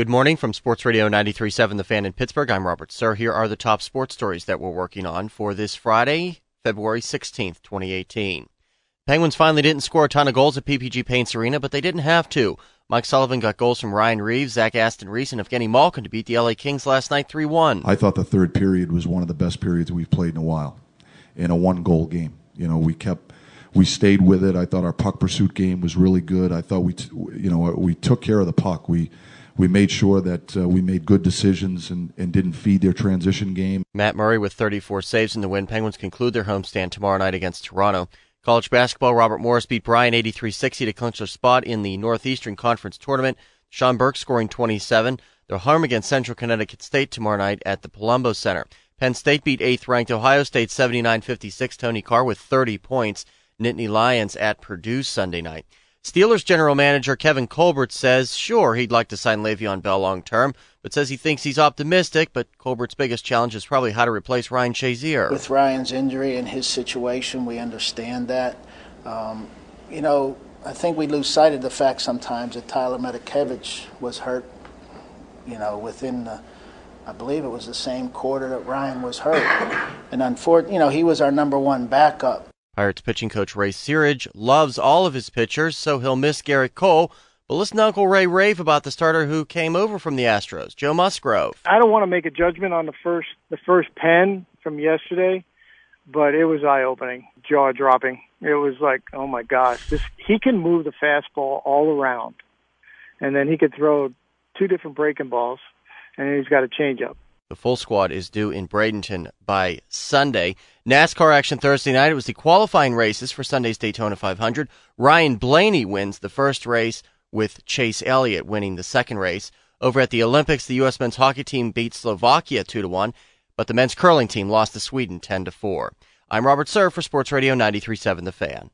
Good morning from Sports Radio 93.7 The Fan in Pittsburgh. I'm Robert Sir. Here are the top sports stories that we're working on for this Friday, February 16th, 2018. Penguins finally didn't score a ton of goals at PPG Paints Arena, but they didn't have to. Mike Sullivan got goals from Ryan Reaves, Zach Aston Reese, and Evgeny Malkin to beat the LA Kings last night 3 1. I thought the third period was one of the best periods we've played in a while in a one goal game. You know, we kept we stayed with it. I thought our puck pursuit game was really good. I thought we, t- you know, we took care of the puck. We we made sure that uh, we made good decisions and, and didn't feed their transition game. Matt Murray with 34 saves in the win. Penguins conclude their homestand tomorrow night against Toronto. College basketball, Robert Morris beat Bryant 83-60 to clinch their spot in the Northeastern Conference Tournament. Sean Burke scoring 27. They're home against Central Connecticut State tomorrow night at the Palumbo Center. Penn State beat 8th ranked Ohio State 79-56. Tony Carr with 30 points. Nittany Lions at Purdue Sunday night. Steelers general manager Kevin Colbert says, sure, he'd like to sign Le'Veon Bell long term, but says he thinks he's optimistic. But Colbert's biggest challenge is probably how to replace Ryan Shazier. With Ryan's injury and his situation, we understand that. Um, you know, I think we lose sight of the fact sometimes that Tyler Matakevich was hurt, you know, within the, I believe it was the same quarter that Ryan was hurt. And unfortunately, you know, he was our number one backup. Pirates pitching coach Ray Searage loves all of his pitchers, so he'll miss Gerrit Cole. But listen to Uncle Ray rave about the starter who came over from the Astros, Joe Musgrove. I don't want to make a judgment on the first the first pen from yesterday, but it was eye opening, jaw dropping. It was like, oh my gosh, this he can move the fastball all around, and then he could throw two different breaking balls, and he's got a changeup. The full squad is due in Bradenton by Sunday. NASCAR action Thursday night. It was the qualifying races for Sunday's Daytona 500. Ryan Blaney wins the first race with Chase Elliott winning the second race. Over at the Olympics, the U.S. men's hockey team beat Slovakia 2 to 1, but the men's curling team lost to Sweden 10 to 4. I'm Robert Sir for Sports Radio 937 The Fan.